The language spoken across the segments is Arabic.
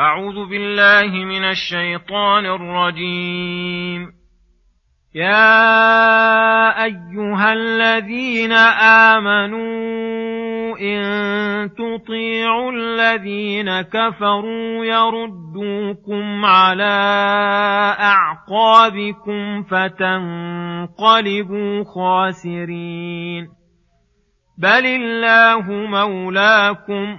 أعوذ بالله من الشيطان الرجيم. يا أيها الذين آمنوا إن تطيعوا الذين كفروا يردوكم على أعقابكم فتنقلبوا خاسرين. بل الله مولاكم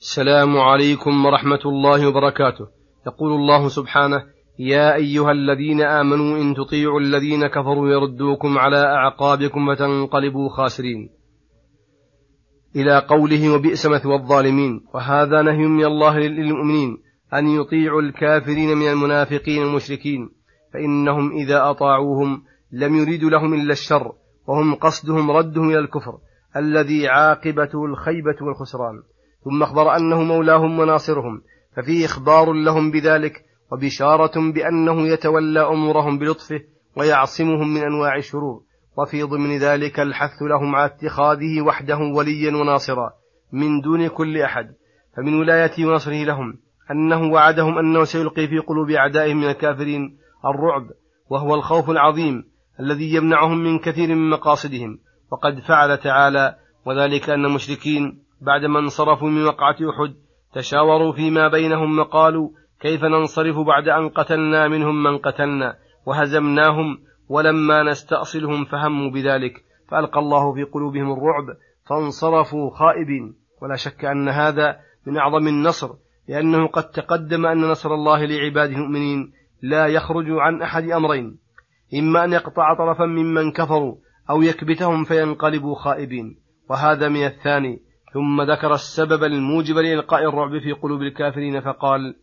السلام عليكم ورحمة الله وبركاته. يقول الله سبحانه يا أيها الذين آمنوا إن تطيعوا الذين كفروا يردوكم على أعقابكم فتنقلبوا خاسرين. إلى قوله وبئس مثوى الظالمين. وهذا نهي من الله للمؤمنين أن يطيعوا الكافرين من المنافقين المشركين. فإنهم إذا أطاعوهم لم يريدوا لهم إلا الشر وهم قصدهم ردهم إلى الكفر الذي عاقبته الخيبة والخسران. ثم أخبر أنه مولاهم وناصرهم ففيه إخبار لهم بذلك وبشارة بأنه يتولى أمورهم بلطفه ويعصمهم من أنواع الشرور وفي ضمن ذلك الحث لهم على اتخاذه وحده وليا وناصرا من دون كل أحد. فمن ولايته ونصره لهم أنه وعدهم أنه سيلقي في قلوب أعدائهم من الكافرين الرعب وهو الخوف العظيم الذي يمنعهم من كثير من مقاصدهم وقد فعل تعالى وذلك أن المشركين بعدما انصرفوا من وقعة أحد تشاوروا فيما بينهم وقالوا كيف ننصرف بعد أن قتلنا منهم من قتلنا؟ وهزمناهم ولما نستأصلهم فهموا بذلك فألقى الله في قلوبهم الرعب فانصرفوا خائبين. ولا شك أن هذا من أعظم النصر لأنه قد تقدم أن نصر الله لعباده المؤمنين لا يخرج عن أحد أمرين إما أن يقطع طرفا ممن كفروا أو يكبتهم فينقلبوا خائبين. وهذا من الثاني ثم ذكر السبب الموجب لإلقاء الرعب في قلوب الكافرين فقال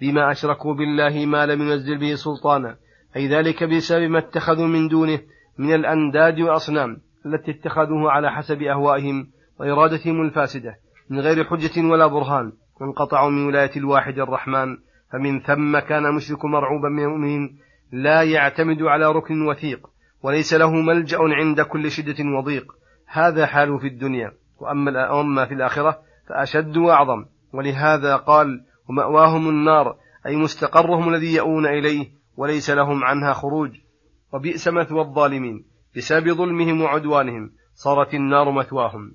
بما أشركوا بالله ما لم ينزل به سلطانا أي ذلك بسبب ما اتخذوا من دونه من الأنداد والأصنام التي اتخذوه على حسب أهوائهم وإرادتهم الفاسدة من غير حجة ولا برهان وانقطعوا من ولاية الواحد الرحمن فمن ثم كان المشرك مرعوبا من المؤمنين لا يعتمد على ركن وثيق وليس له ملجأ عند كل شدة وضيق هذا حاله في الدنيا. وأما أما في الآخرة فأشد وأعظم. ولهذا قال ومأواهم النار أي مستقرهم الذي يؤون إليه وليس لهم عنها خروج. وبئس مثوى الظالمين بسبب ظلمهم وعدوانهم صارت النار مثواهم.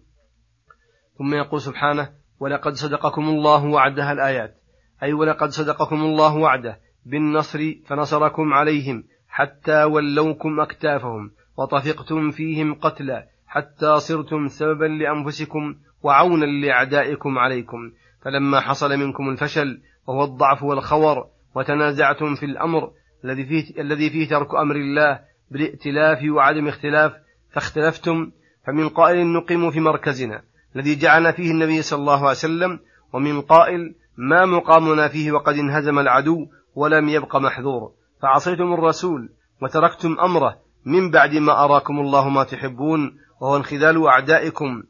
ثم يقول سبحانه ولقد صدقكم الله وعدها الآيات. أي ولقد صدقكم الله وعده بالنصر فنصركم عليهم حتى ولوكم أكتافهم وطفقتم فيهم قتلا حتى صرتم سببا لأنفسكم وعونا لأعدائكم عليكم. فلما حصل منكم الفشل وهو الضعف والخور وتنازعتم في الأمر الذي فيه, الذي فيه ترك أمر الله بالائتلاف وعدم اختلاف فاختلفتم فمن قائل نقيم في مركزنا الذي جعلنا فيه النبي صلى الله عليه وسلم ومن قائل ما مقامنا فيه وقد انهزم العدو ولم يبق محذور. فعصيتم الرسول وتركتم أمره من بعد ما أراكم الله ما تحبون وهو انخذال أعدائكم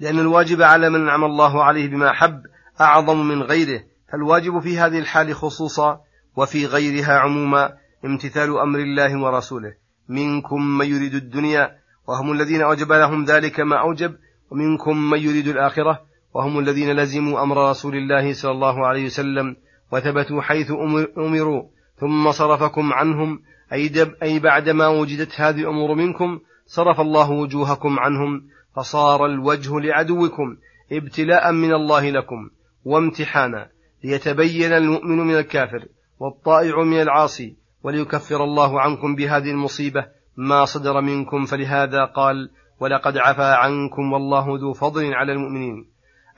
لأن الواجب على من أنعم الله عليه بما أحب أعظم من غيره. فالواجب في هذه الحال خصوصا وفي غيرها عموما امتثال أمر الله ورسوله. منكم من يريد الدنيا وهم الذين أوجب لهم ذلك ما أوجب ومنكم من يريد الآخرة وهم الذين لزموا أمر رسول الله صلى الله عليه وسلم وثبتوا حيث أمروا. ثم صرفكم عنهم أي, أي بعدما وجدت هذه الأمور منكم صرف الله وجوهكم عنهم فصار الوجه لعدوكم ابتلاء من الله لكم وامتحانا ليتبين المؤمن من الكافر والطائع من العاصي وليكفر الله عنكم بهذه المصيبة ما صدر منكم فلهذا قال ولقد عفا عنكم والله ذو فضل على المؤمنين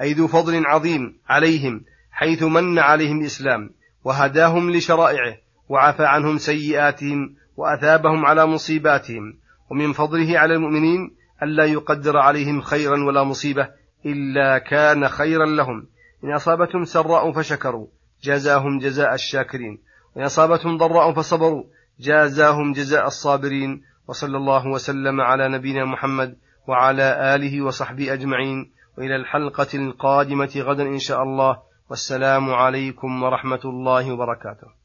أي ذو فضل عظيم عليهم حيث من عليهم الإسلام وهداهم لشرائعه وعفى عنهم سيئاتهم وأثابهم على مصيباتهم. ومن فضله على المؤمنين ألا يقدر عليهم خيرا ولا مصيبة إلا كان خيرا لهم. إن أصابتهم سراء فشكروا جازاهم جزاء الشاكرين. وإن أصابتهم ضراء فصبروا جازاهم جزاء الصابرين. وصلى الله وسلم على نبينا محمد وعلى آله وصحبه أجمعين. وإلى الحلقة القادمة غدا إن شاء الله. والسلام عليكم ورحمة الله وبركاته.